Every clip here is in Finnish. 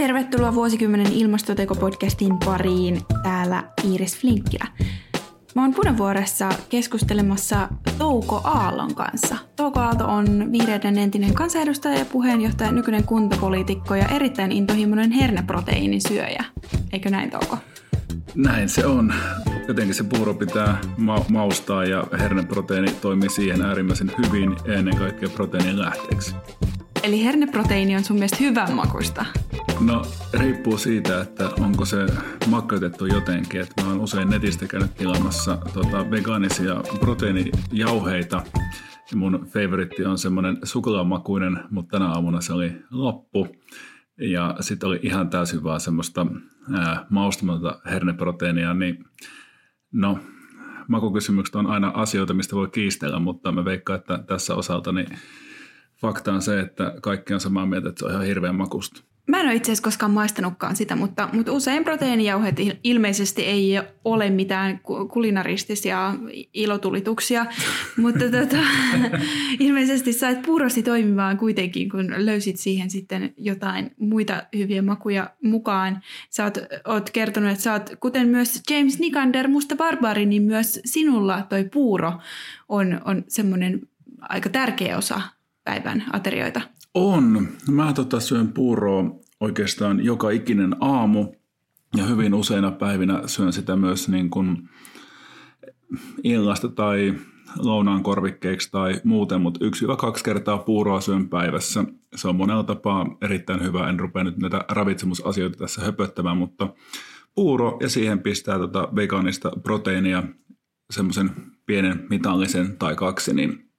tervetuloa vuosikymmenen ilmastotekopodcastin pariin. Täällä Iiris Flinkkilä. Mä oon Punavuoressa keskustelemassa Touko Aallon kanssa. Touko Aalto on vihreiden entinen kansanedustaja ja puheenjohtaja, nykyinen kuntapoliitikko ja erittäin intohimoinen herneproteiinin syöjä. Eikö näin, Touko? Näin se on. Jotenkin se puuro pitää ma- maustaa ja herneproteiini toimii siihen äärimmäisen hyvin ennen kaikkea proteiinin lähteeksi. Eli herneproteiini on sun mielestä hyvän makuista? No riippuu siitä, että onko se makkeutettu jotenkin. Että mä oon usein netistä käynyt tilaamassa tota, vegaanisia proteiinijauheita. Ja mun favoritti on semmoinen suklaamakuinen, mutta tänä aamuna se oli loppu. Ja sitten oli ihan täysin vaan semmoista ää, maustamatonta herneproteiinia, niin no, makukysymykset on aina asioita, mistä voi kiistellä, mutta mä veikkaan, että tässä osalta niin fakta on se, että kaikki on samaa mieltä, että se on ihan hirveän makusta. Mä en ole itse asiassa koskaan maistanutkaan sitä, mutta, mutta usein proteiinijauheet ilmeisesti ei ole mitään kulinaristisia ilotulituksia, mutta tota, ilmeisesti sait puurosi toimimaan kuitenkin, kun löysit siihen sitten jotain muita hyviä makuja mukaan. Sä oot, oot kertonut, että sä oot, kuten myös James Nikander, Musta Barbari, niin myös sinulla toi puuro on, on semmoinen aika tärkeä osa päivän aterioita. On. Mä tota syön puuroa oikeastaan joka ikinen aamu ja hyvin useina päivinä syön sitä myös niin kuin illasta tai lounaan korvikkeeksi tai muuten, mutta yksi vai kaksi kertaa puuroa syön päivässä. Se on monella tapaa erittäin hyvä. En rupea nyt näitä ravitsemusasioita tässä höpöttämään, mutta puuro ja siihen pistää tota vegaanista proteiinia, semmoisen pienen mitallisen tai kaksi, niin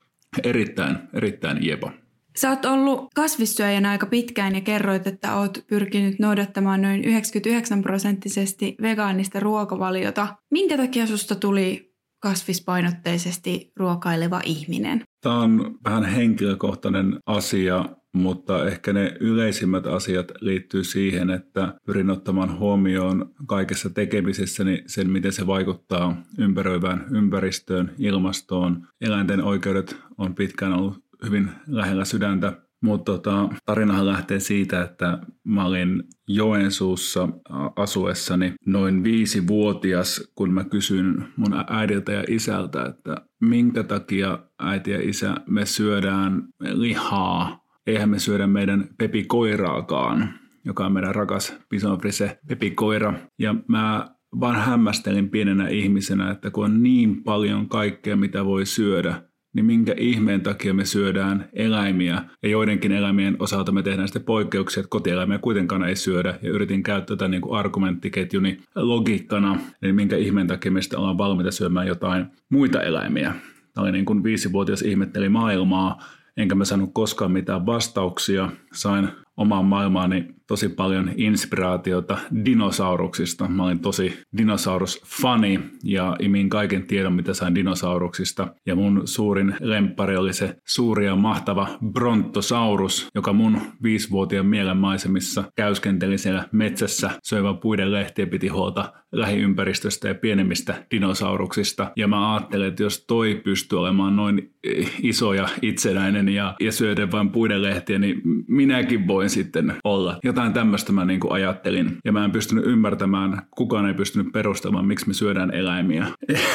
erittäin, erittäin jepa. Sä oot ollut kasvissyöjänä aika pitkään ja kerroit, että oot pyrkinyt noudattamaan noin 99 prosenttisesti vegaanista ruokavaliota. Minkä takia susta tuli kasvispainotteisesti ruokaileva ihminen? Tämä on vähän henkilökohtainen asia, mutta ehkä ne yleisimmät asiat liittyy siihen, että pyrin ottamaan huomioon kaikessa tekemisessäni sen, miten se vaikuttaa ympäröivään ympäristöön, ilmastoon. Eläinten oikeudet on pitkään ollut hyvin lähellä sydäntä. Mutta tota, tarinahan lähtee siitä, että mä olin Joensuussa asuessani noin viisi-vuotias, kun mä kysyin mun äidiltä ja isältä, että minkä takia äiti ja isä me syödään lihaa. Eihän me syödä meidän pepikoiraakaan, joka on meidän rakas Bison Frise pepikoira. Ja mä vaan hämmästelin pienenä ihmisenä, että kun on niin paljon kaikkea, mitä voi syödä, niin minkä ihmeen takia me syödään eläimiä ja joidenkin eläimien osalta me tehdään sitten poikkeuksia, että kotieläimiä kuitenkaan ei syödä ja yritin käyttää tätä niin kuin argumenttiketjuni logiikkana, eli minkä ihmeen takia me sitten ollaan valmiita syömään jotain muita eläimiä. Tämä oli niin kuin viisivuotias ihmetteli maailmaa, enkä mä saanut koskaan mitään vastauksia. Sain omaan maailmaani tosi paljon inspiraatiota dinosauruksista. Mä olin tosi dinosaurusfani ja imin kaiken tiedon, mitä sain dinosauruksista. Ja mun suurin lemppari oli se suuri ja mahtava Brontosaurus, joka mun viisivuotiaan mielen maisemissa käyskenteli siellä metsässä, söivä puiden lehtiä piti huolta lähiympäristöstä ja pienemmistä dinosauruksista. Ja mä ajattelin, että jos toi pystyy olemaan noin iso ja itsenäinen ja, ja syöden vain puiden lehtiä, niin minäkin voin sitten olla. Jotain tämmöistä mä niin kuin ajattelin. Ja mä en pystynyt ymmärtämään, kukaan ei pystynyt perustelemaan, miksi me syödään eläimiä.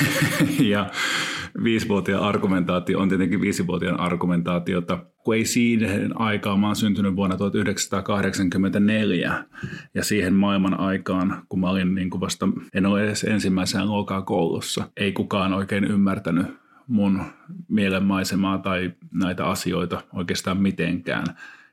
ja viisivuotiaan argumentaatio on tietenkin viisivuotiaan argumentaatiota, kun ei siihen aikaan, mä oon syntynyt vuonna 1984 ja siihen maailman aikaan, kun mä olin niin kuin vasta, en ole edes ensimmäisenä luokaa koulussa, ei kukaan oikein ymmärtänyt mun mielenmaisemaa tai näitä asioita oikeastaan mitenkään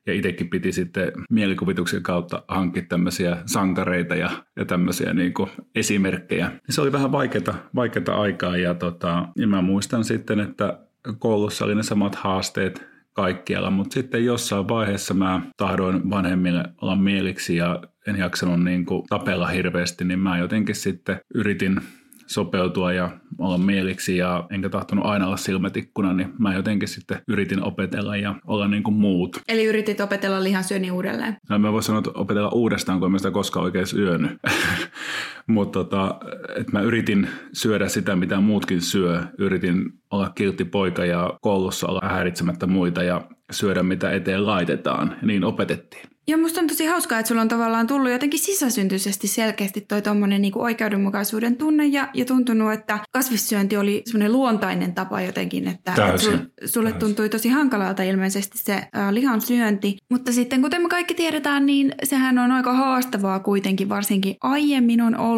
ja itsekin piti sitten mielikuvituksen kautta hankkia tämmöisiä sankareita ja, ja tämmöisiä niin kuin esimerkkejä. Se oli vähän vaikeata, vaikeata aikaa ja, tota, ja mä muistan sitten, että koulussa oli ne samat haasteet kaikkialla, mutta sitten jossain vaiheessa mä tahdoin vanhemmille olla mieliksi ja en jaksanut niin kuin tapella hirveästi, niin mä jotenkin sitten yritin sopeutua ja olla mieliksi ja enkä tahtonut aina olla silmätikkuna, niin mä jotenkin sitten yritin opetella ja olla niin kuin muut. Eli yritit opetella lihansyönnin uudelleen? No, mä voin sanoa, että opetella uudestaan, kun en mä sitä koskaan oikein syönyt. Mutta tota, että mä yritin syödä sitä, mitä muutkin syö. Yritin olla kiltti poika ja koulussa olla häiritsemättä muita ja syödä mitä eteen laitetaan. Ja niin opetettiin. Ja musta on tosi hauskaa, että sulla on tavallaan tullut jotenkin sisäsyntyisesti selkeästi toi tommonen niinku oikeudenmukaisuuden tunne ja, ja tuntunut, että kasvissyönti oli semmoinen luontainen tapa jotenkin, että, että sul, sulle Täysin. tuntui tosi hankalalta ilmeisesti se äh, lihan syönti. Mutta sitten kuten me kaikki tiedetään, niin sehän on aika haastavaa kuitenkin, varsinkin aiemmin on ollut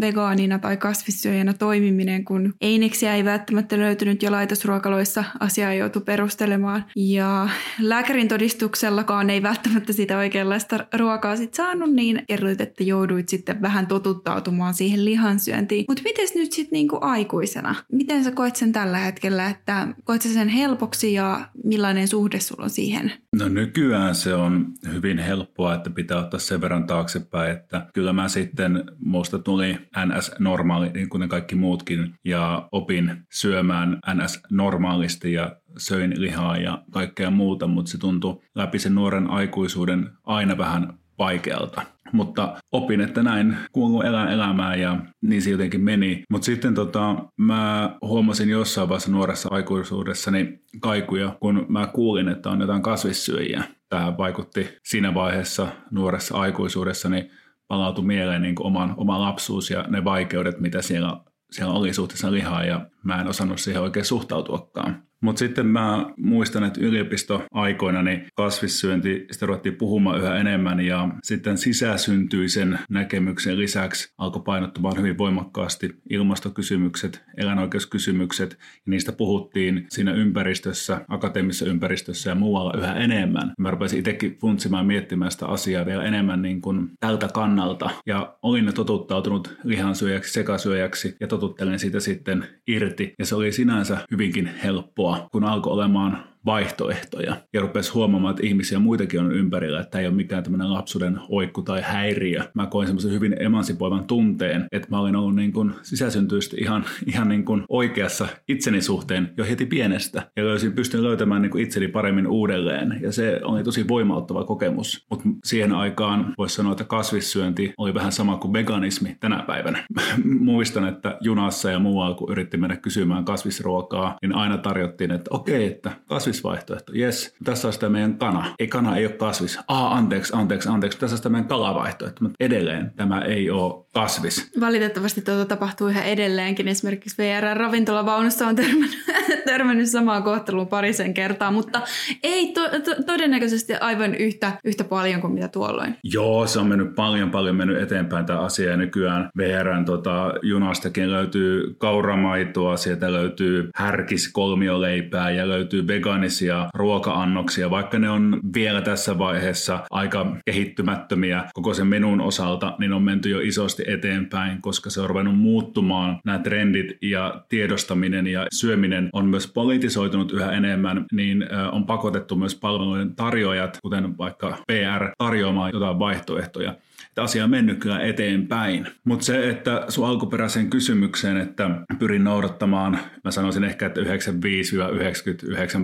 vegaanina tai kasvissyöjänä toimiminen, kun eineksiä ei välttämättä löytynyt jo laitosruokaloissa, asiaa joutui perustelemaan. Ja lääkärin todistuksellakaan ei välttämättä sitä oikeanlaista ruokaa sit saanut, niin kerroit, että jouduit sitten vähän totuttautumaan siihen lihansyöntiin. Mutta miten nyt sitten niinku aikuisena? Miten sä koet sen tällä hetkellä, että koet sä sen helpoksi ja millainen suhde sulla on siihen? No nykyään se on hyvin helppoa, että pitää ottaa sen verran taaksepäin, että kyllä mä sitten, musta tuli NS-normaali, niin kuin ne kaikki muutkin, ja opin syömään NS-normaalisti ja söin lihaa ja kaikkea muuta, mutta se tuntui läpi sen nuoren aikuisuuden aina vähän vaikealta. Mutta opin, että näin kuuluu elää elämää ja niin se jotenkin meni. Mutta sitten tota, mä huomasin jossain vaiheessa nuoressa aikuisuudessani kaikuja, kun mä kuulin, että on jotain kasvissyöjiä. Tämä vaikutti siinä vaiheessa nuoressa aikuisuudessani palautui mieleen niin oman, oma lapsuus ja ne vaikeudet, mitä siellä, siellä oli suhteessa lihaa ja mä en osannut siihen oikein suhtautuakaan. Mutta sitten mä muistan, että yliopistoaikoina niin kasvissyönti, sitä ruvettiin puhumaan yhä enemmän ja sitten sisäsyntyisen näkemyksen lisäksi alkoi painottumaan hyvin voimakkaasti ilmastokysymykset, eläinoikeuskysymykset. Ja niistä puhuttiin siinä ympäristössä, akateemisessa ympäristössä ja muualla yhä enemmän. Mä rupesin itsekin funtsimaan miettimään sitä asiaa vielä enemmän niin kuin tältä kannalta. Ja olin totuttautunut lihansyöjäksi, sekasyöjäksi ja totuttelen siitä sitten irti. Ja se oli sinänsä hyvinkin helppoa kun alkoi olemaan vaihtoehtoja ja rupesi huomaamaan, että ihmisiä muitakin on ympärillä, että tämä ei ole mikään tämmöinen lapsuuden oikku tai häiriö. Mä koin semmoisen hyvin emansipoivan tunteen, että mä olin ollut niin kuin sisäsyntyisesti ihan, ihan niin kuin oikeassa itseni suhteen jo heti pienestä ja löysin, pystyn löytämään niin kuin itseni paremmin uudelleen ja se oli tosi voimauttava kokemus. Mutta siihen aikaan voisi sanoa, että kasvissyönti oli vähän sama kuin veganismi tänä päivänä. Muistan, että junassa ja muualla, kun yritti mennä kysymään kasvisruokaa, niin aina tarjottiin, että okei, okay, että kasvis kasvisvaihtoehto. Yes, tässä on sitä meidän kana. Ei kana ei ole kasvis. Aa, anteeksi, anteeksi, anteeksi. Tässä on sitä meidän kalavaihtoehto. Mutta edelleen tämä ei ole kasvis. Valitettavasti tuota tapahtuu ihan edelleenkin. Esimerkiksi VR-ravintolavaunussa on törmännyt, törmännyt samaan kohteluun parisen kertaa, mutta ei to, to, todennäköisesti aivan yhtä, yhtä paljon kuin mitä tuolloin. Joo, se on mennyt paljon paljon mennyt eteenpäin tämä asia ja nykyään VRn tota, junastakin löytyy kauramaitoa, sieltä löytyy härkis kolmioleipää ja löytyy vegaanisia ruoka-annoksia, vaikka ne on vielä tässä vaiheessa aika kehittymättömiä koko sen menun osalta, niin on menty jo isosti eteenpäin, koska se on ruvennut muuttumaan. Nämä trendit ja tiedostaminen ja syöminen on myös politisoitunut yhä enemmän, niin on pakotettu myös palvelujen tarjoajat, kuten vaikka PR, tarjoamaan jotain vaihtoehtoja. Että asia on mennyt kyllä eteenpäin. Mutta se, että sun alkuperäiseen kysymykseen, että pyrin noudattamaan, mä sanoisin ehkä, että 95-99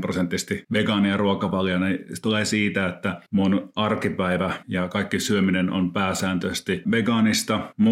prosenttisesti vegaania ruokavalio, niin se tulee siitä, että mun arkipäivä ja kaikki syöminen on pääsääntöisesti vegaanista, mutta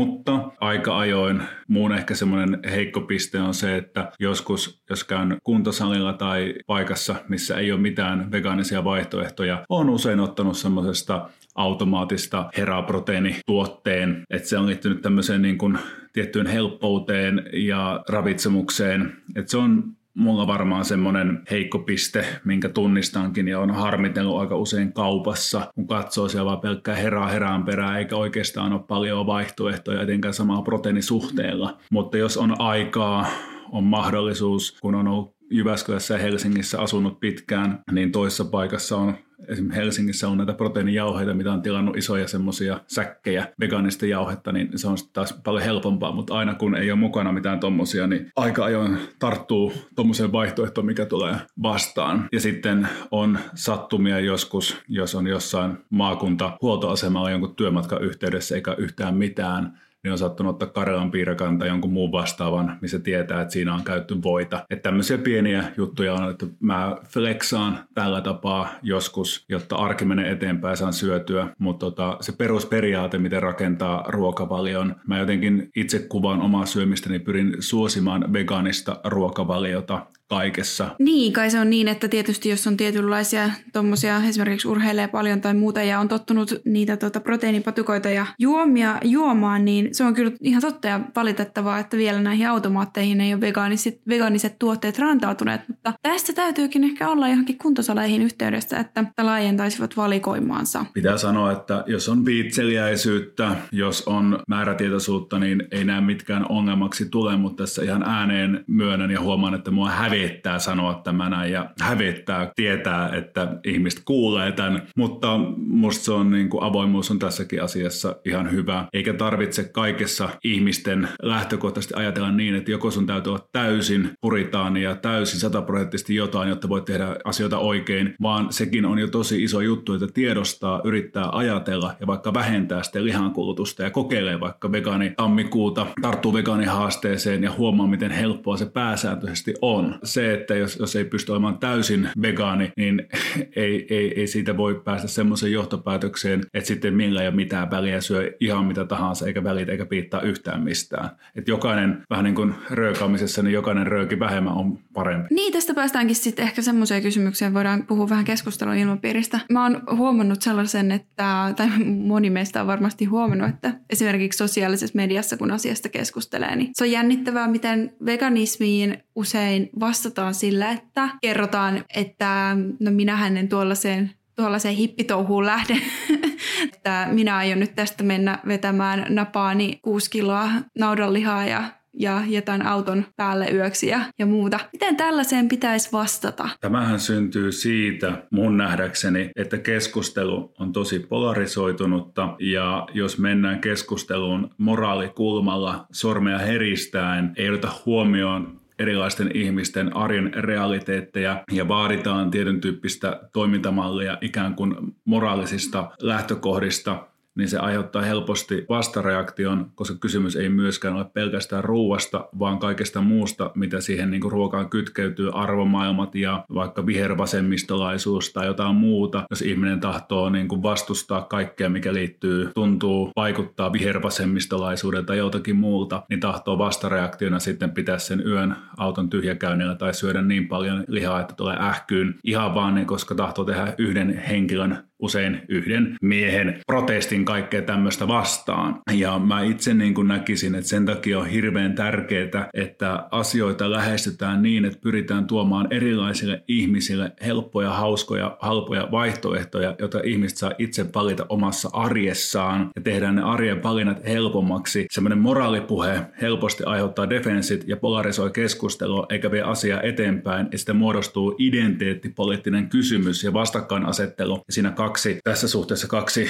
aika ajoin muun ehkä semmoinen heikko piste on se, että joskus, jos käyn kuntosalilla tai paikassa, missä ei ole mitään vegaanisia vaihtoehtoja, on usein ottanut semmoisesta automaattista heraproteiinituotteen, että se on liittynyt tämmöiseen niin kuin tiettyyn helppouteen ja ravitsemukseen, että se on mulla varmaan semmoinen heikko piste, minkä tunnistankin ja on harmitellut aika usein kaupassa, kun katsoo siellä vaan pelkkää herää herään perään, eikä oikeastaan ole paljon vaihtoehtoja etenkään samaa proteiinisuhteella. Mutta jos on aikaa, on mahdollisuus, kun on ollut Jyväskylässä ja Helsingissä asunut pitkään, niin toisessa paikassa on esimerkiksi Helsingissä on näitä proteiinijauheita, mitä on tilannut isoja semmoisia säkkejä vegaanista jauhetta, niin se on taas paljon helpompaa, mutta aina kun ei ole mukana mitään tommosia, niin aika ajoin tarttuu tommoseen vaihtoehtoon, mikä tulee vastaan. Ja sitten on sattumia joskus, jos on jossain maakunta huoltoasemalla jonkun työmatkan yhteydessä eikä yhtään mitään, niin on sattunut ottaa Karjalan piirakan tai jonkun muun vastaavan, missä tietää, että siinä on käytetty voita. Että tämmöisiä pieniä juttuja on, että mä flexaan tällä tapaa joskus, jotta arki menee eteenpäin, saan syötyä, mutta tota, se perusperiaate, miten rakentaa ruokavalion, mä jotenkin itse kuvaan omaa syömistäni, pyrin suosimaan vegaanista ruokavaliota kaikessa. Niin, kai se on niin, että tietysti jos on tietynlaisia tuommoisia, esimerkiksi urheilee paljon tai muuta ja on tottunut niitä tuota, proteiinipatukoita ja juomia juomaan, niin se on kyllä ihan totta ja valitettavaa, että vielä näihin automaatteihin ei ole vegaaniset, vegaaniset tuotteet rantautuneet, mutta tästä täytyykin ehkä olla johonkin kuntosaleihin yhteydessä, että laajentaisivat valikoimaansa. Pitää sanoa, että jos on viitseliäisyyttä, jos on määrätietoisuutta, niin ei näe mitkään ongelmaksi tule, mutta tässä ihan ääneen myönnän ja huomaan, että mua hävettää sanoa tämän ja hävettää tietää, että ihmiset kuulee tämän, mutta musta se on niin kuin avoimuus on tässäkin asiassa ihan hyvä, eikä tarvitse kaikessa ihmisten lähtökohtaisesti ajatella niin, että joko sun täytyy olla täysin puritaani ja täysin sataprosenttisesti jotain, jotta voit tehdä asioita oikein, vaan sekin on jo tosi iso juttu, että tiedostaa, yrittää ajatella ja vaikka vähentää sitä lihankulutusta ja kokeilee vaikka vegaani tammikuuta, tarttuu vegaanihaasteeseen ja huomaa, miten helppoa se pääsääntöisesti on. Se, että jos, jos ei pysty olemaan täysin vegaani, niin ei, ei, ei siitä voi päästä semmoiseen johtopäätökseen, että sitten millä ja mitään väliä syö ihan mitä tahansa, eikä välitä eikä piittaa yhtään mistään. Että jokainen, vähän niin kuin röökaamisessa, niin jokainen rööki vähemmän on parempi. Niin, tästä päästäänkin sitten ehkä semmoiseen kysymykseen, voidaan puhua vähän keskustelun ilmapiiristä. Mä oon huomannut sellaisen, että, tai moni meistä on varmasti huomannut, että esimerkiksi sosiaalisessa mediassa, kun asiasta keskustelee, niin se on jännittävää, miten veganismiin usein vastataan sillä, että kerrotaan, että no minähän en tuollaiseen tuollaiseen hippitouhuun lähde, että minä aion nyt tästä mennä vetämään napaani kuusi kiloa naudanlihaa ja ja jätän auton päälle yöksi ja, ja muuta. Miten tällaiseen pitäisi vastata? Tämähän syntyy siitä mun nähdäkseni, että keskustelu on tosi polarisoitunutta ja jos mennään keskusteluun moraalikulmalla sormea heristäen, ei oteta huomioon erilaisten ihmisten arjen realiteetteja ja vaaditaan tietyn tyyppistä toimintamallia ikään kuin moraalisista lähtökohdista niin se aiheuttaa helposti vastareaktion, koska kysymys ei myöskään ole pelkästään ruuasta, vaan kaikesta muusta, mitä siihen niin kuin ruokaan kytkeytyy, arvomaailmat ja vaikka vihervasemmistolaisuus tai jotain muuta. Jos ihminen tahtoo niin kuin vastustaa kaikkea, mikä liittyy, tuntuu vaikuttaa vihervasemmistolaisuuden tai jotakin muulta, niin tahtoo vastareaktiona sitten pitää sen yön auton tyhjäkäynnillä tai syödä niin paljon lihaa, että tulee ähkyyn ihan vaan, niin koska tahtoo tehdä yhden henkilön usein yhden miehen protestin kaikkea tämmöistä vastaan. Ja mä itse niin kuin näkisin, että sen takia on hirveän tärkeää, että asioita lähestytään niin, että pyritään tuomaan erilaisille ihmisille helppoja, hauskoja, halpoja vaihtoehtoja, joita ihmiset saa itse valita omassa arjessaan ja tehdään ne arjen valinnat helpommaksi. Semmoinen moraalipuhe helposti aiheuttaa defensit ja polarisoi keskustelua eikä vie asiaa eteenpäin ja sitten muodostuu identiteettipoliittinen kysymys ja vastakkainasettelu ja siinä kaksi, tässä suhteessa kaksi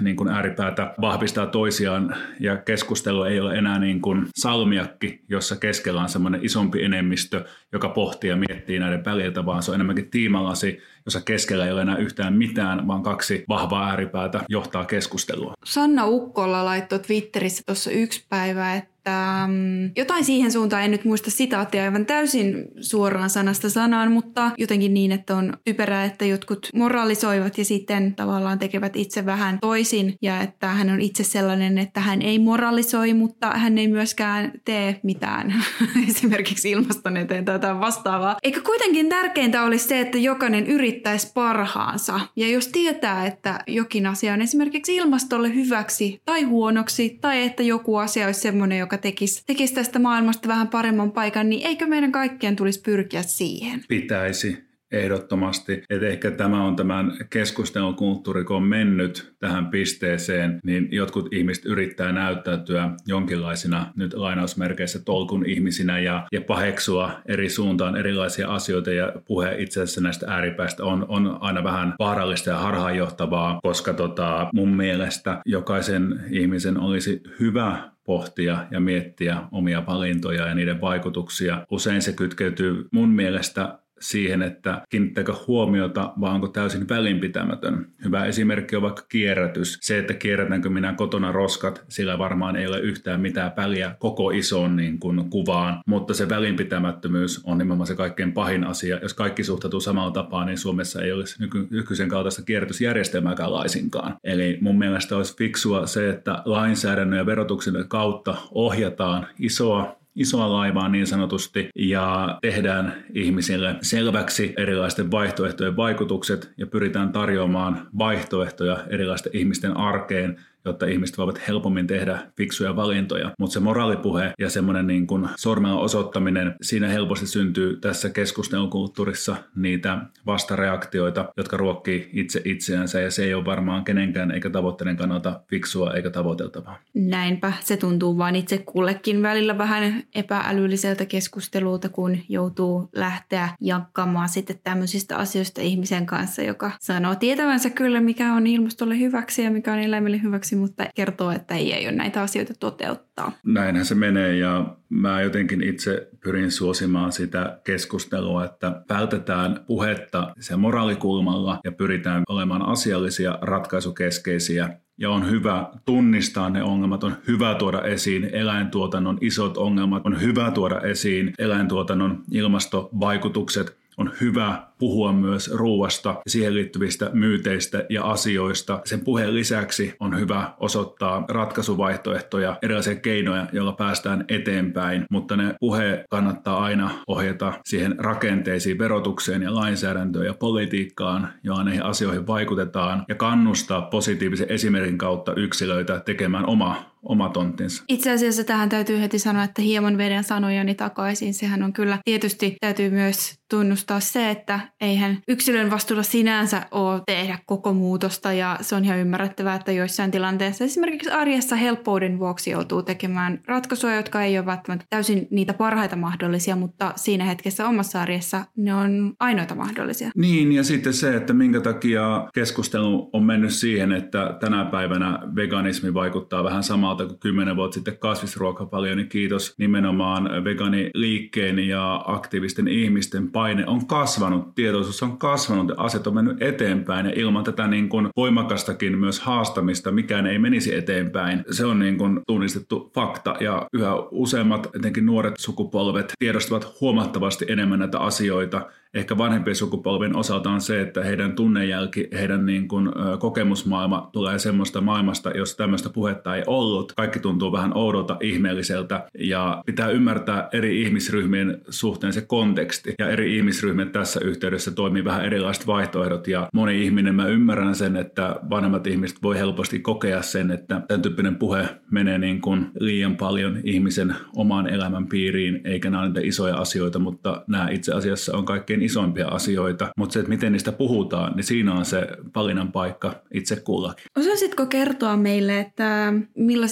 niin kuin ääripäätä vahvistaa toisiaan ja keskustelu ei ole enää niin kuin salmiakki, jossa keskellä on semmoinen isompi enemmistö, joka pohtii ja miettii näiden väliltä, vaan se on enemmänkin tiimalasi, jossa keskellä ei ole enää yhtään mitään, vaan kaksi vahvaa ääripäätä johtaa keskustelua. Sanna Ukkola laittoi Twitterissä tuossa yksi päivä, että että mm, jotain siihen suuntaan, en nyt muista sitaattia aivan täysin suoraan sanasta sanaan, mutta jotenkin niin, että on typerää, että jotkut moralisoivat ja sitten tavallaan tekevät itse vähän toisin ja että hän on itse sellainen, että hän ei moralisoi, mutta hän ei myöskään tee mitään esimerkiksi ilmaston eteen tai jotain vastaavaa. Eikä kuitenkin tärkeintä olisi se, että jokainen yrittäisi parhaansa ja jos tietää, että jokin asia on esimerkiksi ilmastolle hyväksi tai huonoksi tai että joku asia olisi semmoinen, joka joka tekisi, tekisi tästä maailmasta vähän paremman paikan, niin eikö meidän kaikkien tulisi pyrkiä siihen? Pitäisi ehdottomasti. Että ehkä tämä on tämän keskustelukulttuuri, kun on mennyt tähän pisteeseen, niin jotkut ihmiset yrittää näyttäytyä jonkinlaisina nyt lainausmerkeissä tolkun ihmisinä ja, ja paheksua eri suuntaan erilaisia asioita ja puhe itse asiassa näistä ääripäistä on, on aina vähän vaarallista ja harhaanjohtavaa, koska tota, mun mielestä jokaisen ihmisen olisi hyvä pohtia ja miettiä omia valintoja ja niiden vaikutuksia. Usein se kytkeytyy mun mielestä siihen, että kiinnittääkö huomiota vai onko täysin välinpitämätön. Hyvä esimerkki on vaikka kierrätys. Se, että kierrätänkö minä kotona roskat, sillä varmaan ei ole yhtään mitään väliä koko isoon niin kuin kuvaan, mutta se välinpitämättömyys on nimenomaan se kaikkein pahin asia. Jos kaikki suhtautuu samalla tapaa, niin Suomessa ei olisi nyky- nykyisen kaltaista kierrätysjärjestelmääkään laisinkaan. Eli mun mielestä olisi fiksua se, että lainsäädännön ja verotuksen kautta ohjataan isoa isoa laivaa niin sanotusti ja tehdään ihmisille selväksi erilaisten vaihtoehtojen vaikutukset ja pyritään tarjoamaan vaihtoehtoja erilaisten ihmisten arkeen jotta ihmiset voivat helpommin tehdä fiksuja valintoja. Mutta se moraalipuhe ja semmoinen niin kuin sormella osoittaminen, siinä helposti syntyy tässä keskustelukulttuurissa niitä vastareaktioita, jotka ruokkii itse itseänsä ja se ei ole varmaan kenenkään eikä tavoitteiden kannalta fiksua eikä tavoiteltavaa. Näinpä, se tuntuu vain itse kullekin välillä vähän epäälylliseltä keskustelulta, kun joutuu lähteä jakamaan sitten tämmöisistä asioista ihmisen kanssa, joka sanoo tietävänsä kyllä, mikä on ilmastolle hyväksi ja mikä on eläimelle hyväksi hyväksi, mutta kertoo, että ei aio näitä asioita toteuttaa. Näinhän se menee ja mä jotenkin itse pyrin suosimaan sitä keskustelua, että vältetään puhetta se moraalikulmalla ja pyritään olemaan asiallisia, ratkaisukeskeisiä ja on hyvä tunnistaa ne ongelmat, on hyvä tuoda esiin eläintuotannon isot ongelmat, on hyvä tuoda esiin eläintuotannon ilmastovaikutukset, on hyvä puhua myös ruuasta ja siihen liittyvistä myyteistä ja asioista. Sen puheen lisäksi on hyvä osoittaa ratkaisuvaihtoehtoja, erilaisia keinoja, joilla päästään eteenpäin, mutta ne puhe kannattaa aina ohjata siihen rakenteisiin, verotukseen ja lainsäädäntöön ja politiikkaan, joilla näihin asioihin vaikutetaan ja kannustaa positiivisen esimerkin kautta yksilöitä tekemään oma oma tonttinsa. Itse asiassa tähän täytyy heti sanoa, että hieman vedän sanojani takaisin. Sehän on kyllä, tietysti täytyy myös tunnustaa se, että eihän yksilön vastuulla sinänsä ole tehdä koko muutosta ja se on ihan ymmärrettävää, että joissain tilanteissa esimerkiksi arjessa helppouden vuoksi joutuu tekemään ratkaisuja, jotka ei ole välttämättä täysin niitä parhaita mahdollisia, mutta siinä hetkessä omassa arjessa ne on ainoita mahdollisia. Niin ja sitten se, että minkä takia keskustelu on mennyt siihen, että tänä päivänä veganismi vaikuttaa vähän samalta kuin kymmenen vuotta sitten kasvisruoka paljon, niin kiitos nimenomaan veganiliikkeen ja aktiivisten ihmisten paine on kasvanut tietoisuus on kasvanut ja asiat on mennyt eteenpäin ja ilman tätä niin kuin voimakastakin myös haastamista mikään ei menisi eteenpäin. Se on niin kuin tunnistettu fakta ja yhä useammat, etenkin nuoret sukupolvet, tiedostavat huomattavasti enemmän näitä asioita ehkä vanhempien sukupolvien osalta on se, että heidän tunnejälki, heidän niin kuin, kokemusmaailma tulee semmoista maailmasta, jos tämmöistä puhetta ei ollut. Kaikki tuntuu vähän oudolta, ihmeelliseltä ja pitää ymmärtää eri ihmisryhmien suhteen se konteksti. Ja eri ihmisryhmät tässä yhteydessä toimii vähän erilaiset vaihtoehdot ja moni ihminen, mä ymmärrän sen, että vanhemmat ihmiset voi helposti kokea sen, että tämän tyyppinen puhe menee niin kuin liian paljon ihmisen omaan elämän piiriin, eikä nämä niitä isoja asioita, mutta nämä itse asiassa on kaikkein isoimpia asioita, mutta se, että miten niistä puhutaan, niin siinä on se valinnan paikka itse kullakin. Osaisitko kertoa meille, että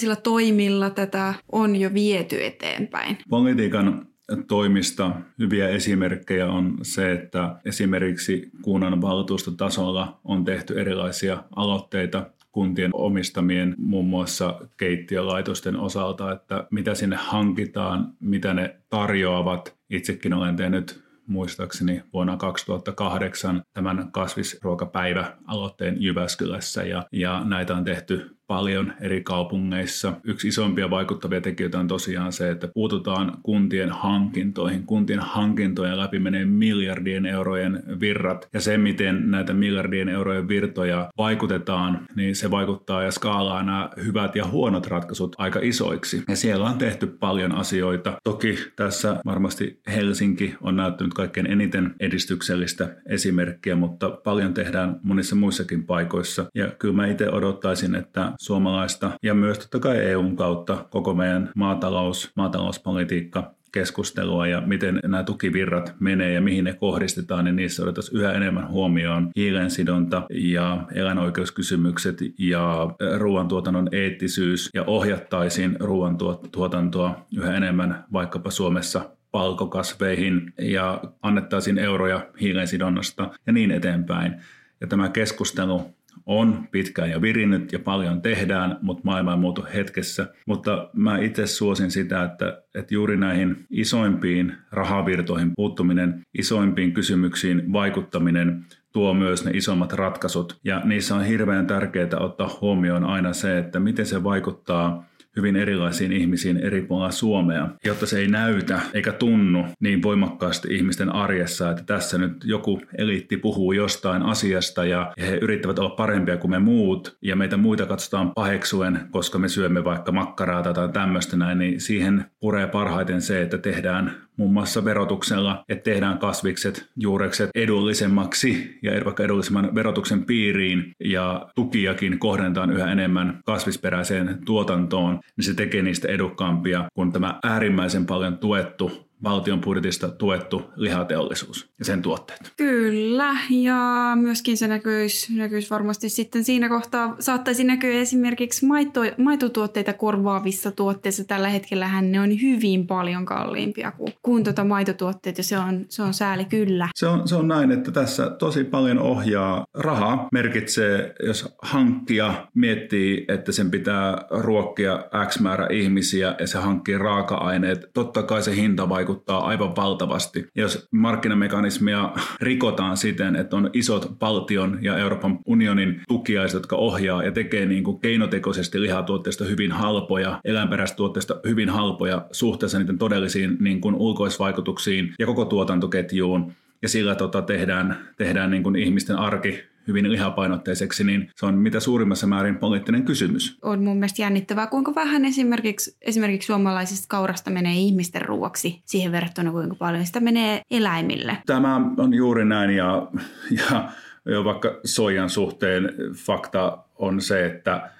millaisilla toimilla tätä on jo viety eteenpäin? Politiikan toimista hyviä esimerkkejä on se, että esimerkiksi kunnan valtuustotasolla on tehty erilaisia aloitteita kuntien omistamien muun muassa keittiölaitosten osalta, että mitä sinne hankitaan, mitä ne tarjoavat. Itsekin olen tehnyt muistaakseni vuonna 2008 tämän kasvisruokapäivä-aloitteen Jyväskylässä ja, ja näitä on tehty paljon eri kaupungeissa. Yksi isompia vaikuttavia tekijöitä on tosiaan se, että puututaan kuntien hankintoihin. Kuntien hankintojen läpi menee miljardien eurojen virrat ja se, miten näitä miljardien eurojen virtoja vaikutetaan, niin se vaikuttaa ja skaalaa nämä hyvät ja huonot ratkaisut aika isoiksi. Ja siellä on tehty paljon asioita. Toki tässä varmasti Helsinki on näyttänyt kaikkein eniten edistyksellistä esimerkkiä, mutta paljon tehdään monissa muissakin paikoissa. Ja kyllä mä itse odottaisin, että suomalaista ja myös totta kai EUn kautta koko meidän maatalous, maatalouspolitiikka keskustelua ja miten nämä tukivirrat menee ja mihin ne kohdistetaan, niin niissä otettaisiin yhä enemmän huomioon hiilensidonta ja eläinoikeuskysymykset ja ruoantuotannon eettisyys ja ohjattaisiin ruoantuotantoa yhä enemmän vaikkapa Suomessa palkokasveihin ja annettaisiin euroja hiilensidonnasta ja niin eteenpäin. Ja tämä keskustelu on pitkään jo virinnyt ja paljon tehdään, mutta maailma ei muutu hetkessä. Mutta mä itse suosin sitä, että, että juuri näihin isoimpiin rahavirtoihin puuttuminen, isoimpiin kysymyksiin vaikuttaminen tuo myös ne isommat ratkaisut. Ja niissä on hirveän tärkeää ottaa huomioon aina se, että miten se vaikuttaa hyvin erilaisiin ihmisiin eri puolilla Suomea, jotta se ei näytä eikä tunnu niin voimakkaasti ihmisten arjessa, että tässä nyt joku eliitti puhuu jostain asiasta ja he yrittävät olla parempia kuin me muut ja meitä muita katsotaan paheksuen, koska me syömme vaikka makkaraa tai tämmöistä näin, niin siihen puree parhaiten se, että tehdään muun muassa verotuksella, että tehdään kasvikset, juurekset edullisemmaksi ja vaikka edullisemman verotuksen piiriin ja tukiakin kohdentaan yhä enemmän kasvisperäiseen tuotantoon, niin se tekee niistä edukkaampia, kun tämä äärimmäisen paljon tuettu valtion budjetista tuettu lihateollisuus ja sen tuotteet. Kyllä, ja myöskin se näkyisi, näkyisi varmasti sitten siinä kohtaa, saattaisi näkyä esimerkiksi maito, maitotuotteita korvaavissa tuotteissa. Tällä hetkellä ne on hyvin paljon kalliimpia kuin, kuin tuota maitotuotteet, ja se on, se on sääli kyllä. Se on, se on näin, että tässä tosi paljon ohjaa rahaa. Merkitsee, jos hankkija miettii, että sen pitää ruokkia X määrä ihmisiä ja se hankkii raaka-aineet, totta kai se hinta vaikuttaa vaikuttaa aivan valtavasti. Jos markkinamekanismia rikotaan siten, että on isot valtion ja Euroopan unionin tukiaiset, jotka ohjaa ja tekee niin kuin keinotekoisesti lihatuotteista hyvin halpoja, eläinperäistä tuotteista hyvin halpoja suhteessa niiden todellisiin niin kuin ulkoisvaikutuksiin ja koko tuotantoketjuun, ja sillä tota, tehdään, tehdään niin kuin ihmisten arki hyvin lihapainotteiseksi, niin se on mitä suurimmassa määrin poliittinen kysymys. On mun mielestä jännittävää, kuinka vähän esimerkiksi, esimerkiksi suomalaisista kaurasta menee ihmisten ruoksi siihen verrattuna, kuinka paljon sitä menee eläimille. Tämä on juuri näin ja, ja jo vaikka soijan suhteen fakta on se, että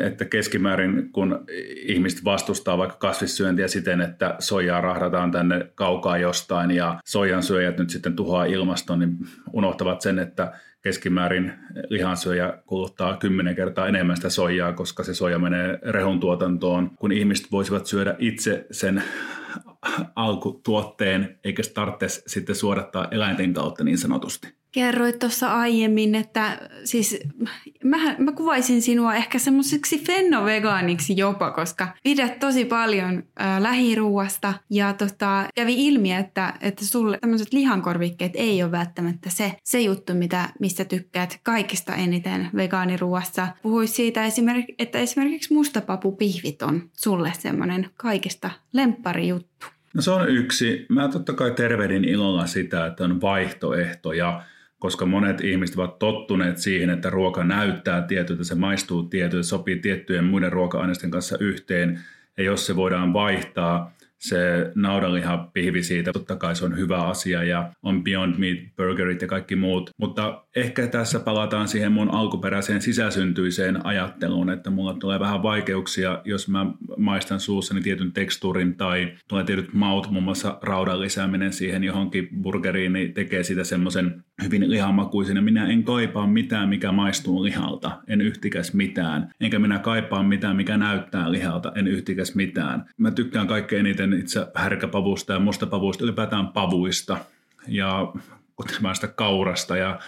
että keskimäärin kun ihmiset vastustaa vaikka kasvissyöntiä siten, että soijaa rahdataan tänne kaukaa jostain ja soijan syöjät nyt sitten tuhoaa ilmaston, niin unohtavat sen, että keskimäärin lihansyöjä kuluttaa kymmenen kertaa enemmän sitä soijaa, koska se soija menee rehun tuotantoon, kun ihmiset voisivat syödä itse sen alkutuotteen, eikä se tarvitse sitten suodattaa eläinten kautta niin sanotusti. Kerroit tuossa aiemmin, että siis mä, mä kuvaisin sinua ehkä semmoiseksi fennovegaaniksi jopa, koska pidät tosi paljon ä, lähiruuasta ja tota, kävi ilmi, että, että sulle tämmöiset lihankorvikkeet ei ole välttämättä se, se juttu, mitä, mistä tykkäät kaikista eniten vegaaniruuassa. Puhuis siitä, että esimerkiksi mustapapupihvit on sulle semmoinen kaikista juttu. No se on yksi. Mä totta kai tervehdin ilolla sitä, että on vaihtoehtoja koska monet ihmiset ovat tottuneet siihen, että ruoka näyttää tietyltä, se maistuu tietyltä, sopii tiettyjen muiden ruoka-aineisten kanssa yhteen, ja jos se voidaan vaihtaa se naudanliha pihvi siitä, totta kai se on hyvä asia ja on Beyond Meat burgerit ja kaikki muut. Mutta ehkä tässä palataan siihen mun alkuperäiseen sisäsyntyiseen ajatteluun, että mulla tulee vähän vaikeuksia, jos mä maistan suussani tietyn tekstuurin tai tulee tietyt maut, muun muassa raudan lisääminen siihen johonkin burgeriin, niin tekee sitä semmoisen hyvin lihamakuisen ja minä en kaipaa mitään, mikä maistuu lihalta, en yhtikäs mitään. Enkä minä kaipaa mitään, mikä näyttää lihalta, en yhtikäs mitään. Mä tykkään kaikkein eniten itse härkäpavusta ja mustapavuista, ylipäätään pavuista ja kotimaista kaurasta ja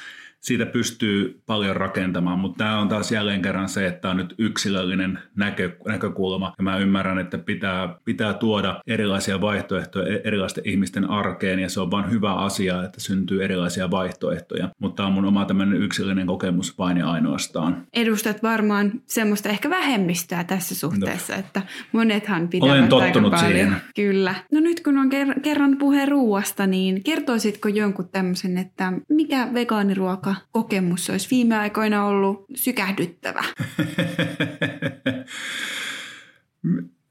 siitä pystyy paljon rakentamaan, mutta tämä on taas jälleen kerran se, että on nyt yksilöllinen näkö, näkökulma ja mä ymmärrän, että pitää, pitää tuoda erilaisia vaihtoehtoja e-, erilaisten ihmisten arkeen ja se on vain hyvä asia, että syntyy erilaisia vaihtoehtoja, mutta tämä on mun oma tämmöinen yksilöllinen kokemus vain ja ainoastaan. Edustat varmaan semmoista ehkä vähemmistöä tässä suhteessa, no. että monethan pitävät Olen tottunut aika paljon. Siihen. Kyllä. No nyt kun on kerran puhe ruuasta, niin kertoisitko jonkun tämmöisen, että mikä vegaaniruoka kokemus olisi viime aikoina ollut sykähdyttävä?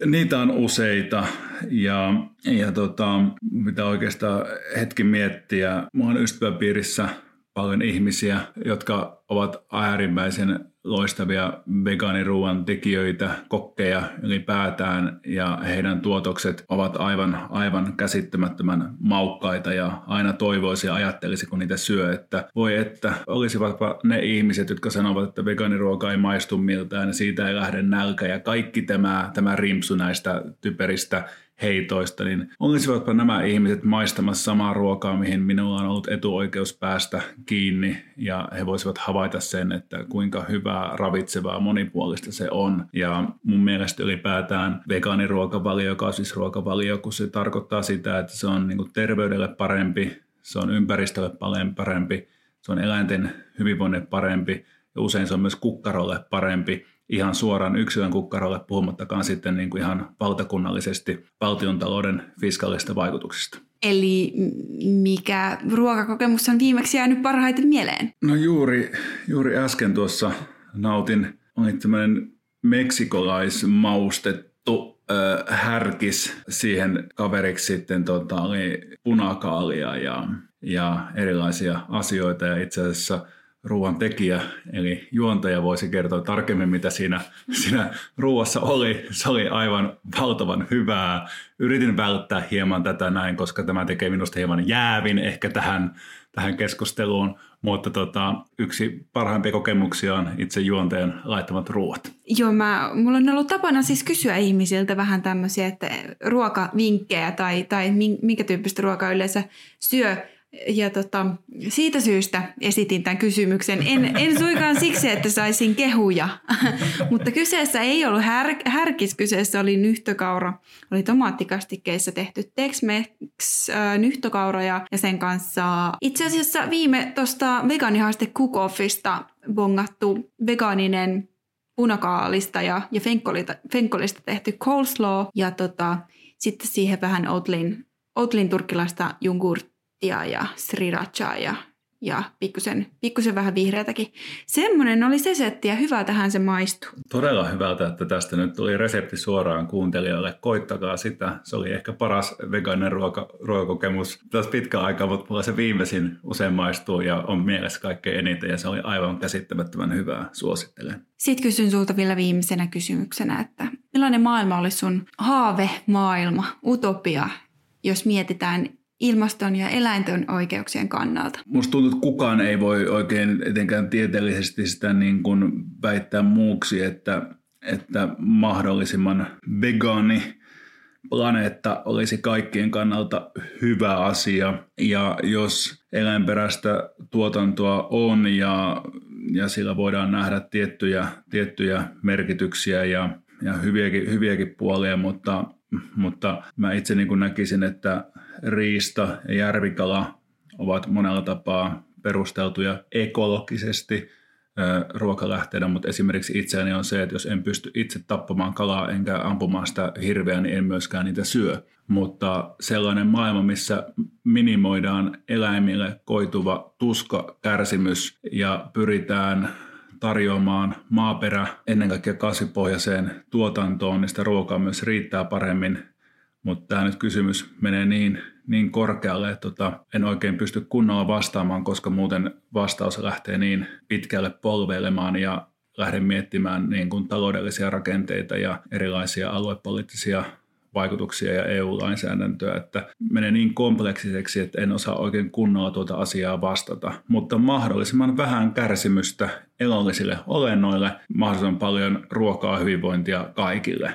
Niitä on useita ja, ja tota, mitä oikeastaan hetki miettiä. Mulla on ystäväpiirissä paljon ihmisiä, jotka ovat äärimmäisen loistavia vegaaniruuan tekijöitä, kokkeja ylipäätään ja heidän tuotokset ovat aivan, aivan käsittämättömän maukkaita ja aina toivoisi ja ajattelisi, kun niitä syö, että voi että olisivatpa ne ihmiset, jotka sanovat, että vegaaniruoka ei maistu miltään ja siitä ei lähde nälkä ja kaikki tämä, tämä rimpsu näistä typeristä heitoista, niin olisivatpa nämä ihmiset maistamassa samaa ruokaa, mihin minulla on ollut etuoikeus päästä kiinni, ja he voisivat havaita sen, että kuinka hyvää, ravitsevaa, monipuolista se on. Ja mun mielestä ylipäätään vegaaniruokavalio, kasvisruokavalio, kun se tarkoittaa sitä, että se on niin terveydelle parempi, se on ympäristölle paljon parempi, se on eläinten hyvinvoinnille parempi, ja usein se on myös kukkarolle parempi, ihan suoraan yksilön kukkarolle, puhumattakaan sitten niin kuin ihan valtakunnallisesti valtiontalouden fiskaalista vaikutuksista. Eli mikä ruokakokemus on viimeksi jäänyt parhaiten mieleen? No juuri, juuri äsken tuossa nautin, oli tämmöinen meksikolaismaustettu äh, härkis. Siihen kaveriksi sitten tota, oli punakaalia ja, ja erilaisia asioita ja itse asiassa – ruoan tekijä, eli juontaja voisi kertoa tarkemmin, mitä siinä, siinä ruoassa oli. Se oli aivan valtavan hyvää. Yritin välttää hieman tätä näin, koska tämä tekee minusta hieman jäävin ehkä tähän, tähän keskusteluun, mutta tota, yksi parhaimpia kokemuksia on itse juontajan laittamat ruoat. Joo, mä, mulla on ollut tapana siis kysyä ihmisiltä vähän tämmöisiä, että ruokavinkkejä tai, tai minkä tyyppistä ruokaa yleensä syö ja tota, siitä syystä esitin tämän kysymyksen. En, en suikaan siksi, että saisin kehuja, mutta kyseessä ei ollut här, härkis, kyseessä oli nyhtökaura. Oli tomaattikastikkeissa tehty Tex-Mex äh, nyhtökaura ja, sen kanssa itse asiassa viime tuosta vegaanihaaste cook-offista bongattu vegaaninen punakaalista ja, ja fenkolista, fenkolista tehty coleslaw ja tota, sitten siihen vähän Outlin, Outlin turkkilaista jungurt ja, ja srirachaa ja, ja pikkusen, pikkusen vähän vihreätäkin. Semmoinen oli se setti ja hyvältähän se maistuu. Todella hyvältä, että tästä nyt tuli resepti suoraan kuuntelijoille. Koittakaa sitä. Se oli ehkä paras vegaaninen ruoka, ruokakokemus tässä pitkä aikaa, mutta mulla se viimeisin usein maistuu ja on mielessä kaikkein eniten ja se oli aivan käsittämättömän hyvää. Suosittelen. Sitten kysyn sulta vielä viimeisenä kysymyksenä, että millainen maailma olisi sun haave-maailma, utopia, jos mietitään ilmaston ja eläinten oikeuksien kannalta. Musta tuntuu, että kukaan ei voi oikein etenkään tieteellisesti sitä niin kuin väittää muuksi, että, että mahdollisimman vegaani planeetta olisi kaikkien kannalta hyvä asia. Ja jos eläinperäistä tuotantoa on ja, ja sillä voidaan nähdä tiettyjä, tiettyjä merkityksiä ja, ja hyviäkin, hyviäkin puolia, mutta, mutta mä itse niin näkisin, että riista ja järvikala ovat monella tapaa perusteltuja ekologisesti ruokalähteenä, mutta esimerkiksi itseäni on se, että jos en pysty itse tappamaan kalaa enkä ampumaan sitä hirveä, niin en myöskään niitä syö. Mutta sellainen maailma, missä minimoidaan eläimille koituva tuska, kärsimys ja pyritään tarjoamaan maaperä ennen kaikkea kasvipohjaiseen tuotantoon, niin sitä ruokaa myös riittää paremmin. Mutta tämä nyt kysymys menee niin, niin korkealle, että tota, en oikein pysty kunnolla vastaamaan, koska muuten vastaus lähtee niin pitkälle polveilemaan ja lähden miettimään niin kuin taloudellisia rakenteita ja erilaisia aluepoliittisia vaikutuksia ja EU-lainsäädäntöä, että menee niin kompleksiseksi, että en osaa oikein kunnolla tuota asiaa vastata. Mutta mahdollisimman vähän kärsimystä elollisille olennoille, mahdollisimman paljon ruokaa hyvinvointia kaikille.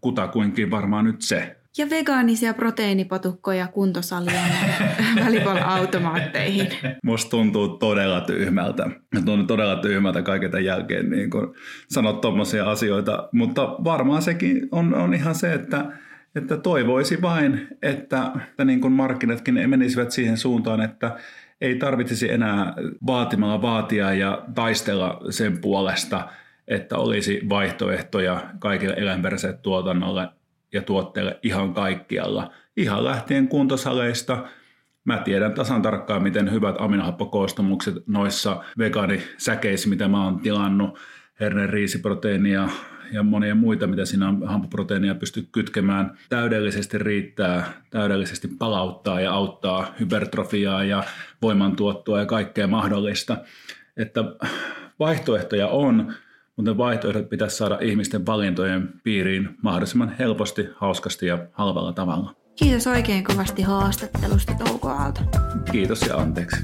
Kutakuinkin varmaan nyt se. Ja vegaanisia proteiinipatukkoja kuntosalien välipala-automaatteihin. Musta tuntuu todella tyhmältä. Tuntuu todella tyhmältä kaiken tämän jälkeen niin kun sanot tuommoisia asioita. Mutta varmaan sekin on, on ihan se, että, että toivoisi vain, että, että niin kuin markkinatkin menisivät siihen suuntaan, että ei tarvitsisi enää vaatimalla vaatia ja taistella sen puolesta, että olisi vaihtoehtoja kaikille eläinperäiselle tuotannolle – ja tuotteille ihan kaikkialla. Ihan lähtien kuntosaleista. Mä tiedän tasan tarkkaan, miten hyvät aminohappokoostumukset noissa vegaanisäkeissä, mitä mä oon tilannut, herne riisiproteiinia ja monia muita, mitä siinä on hampuproteiinia pysty kytkemään, täydellisesti riittää, täydellisesti palauttaa ja auttaa hypertrofiaa ja voimantuottoa ja kaikkea mahdollista. Että vaihtoehtoja on, mutta vaihtoehdot pitäisi saada ihmisten valintojen piiriin mahdollisimman helposti, hauskasti ja halvalla tavalla. Kiitos oikein kovasti haastattelusta Touko Aalto. Kiitos ja anteeksi.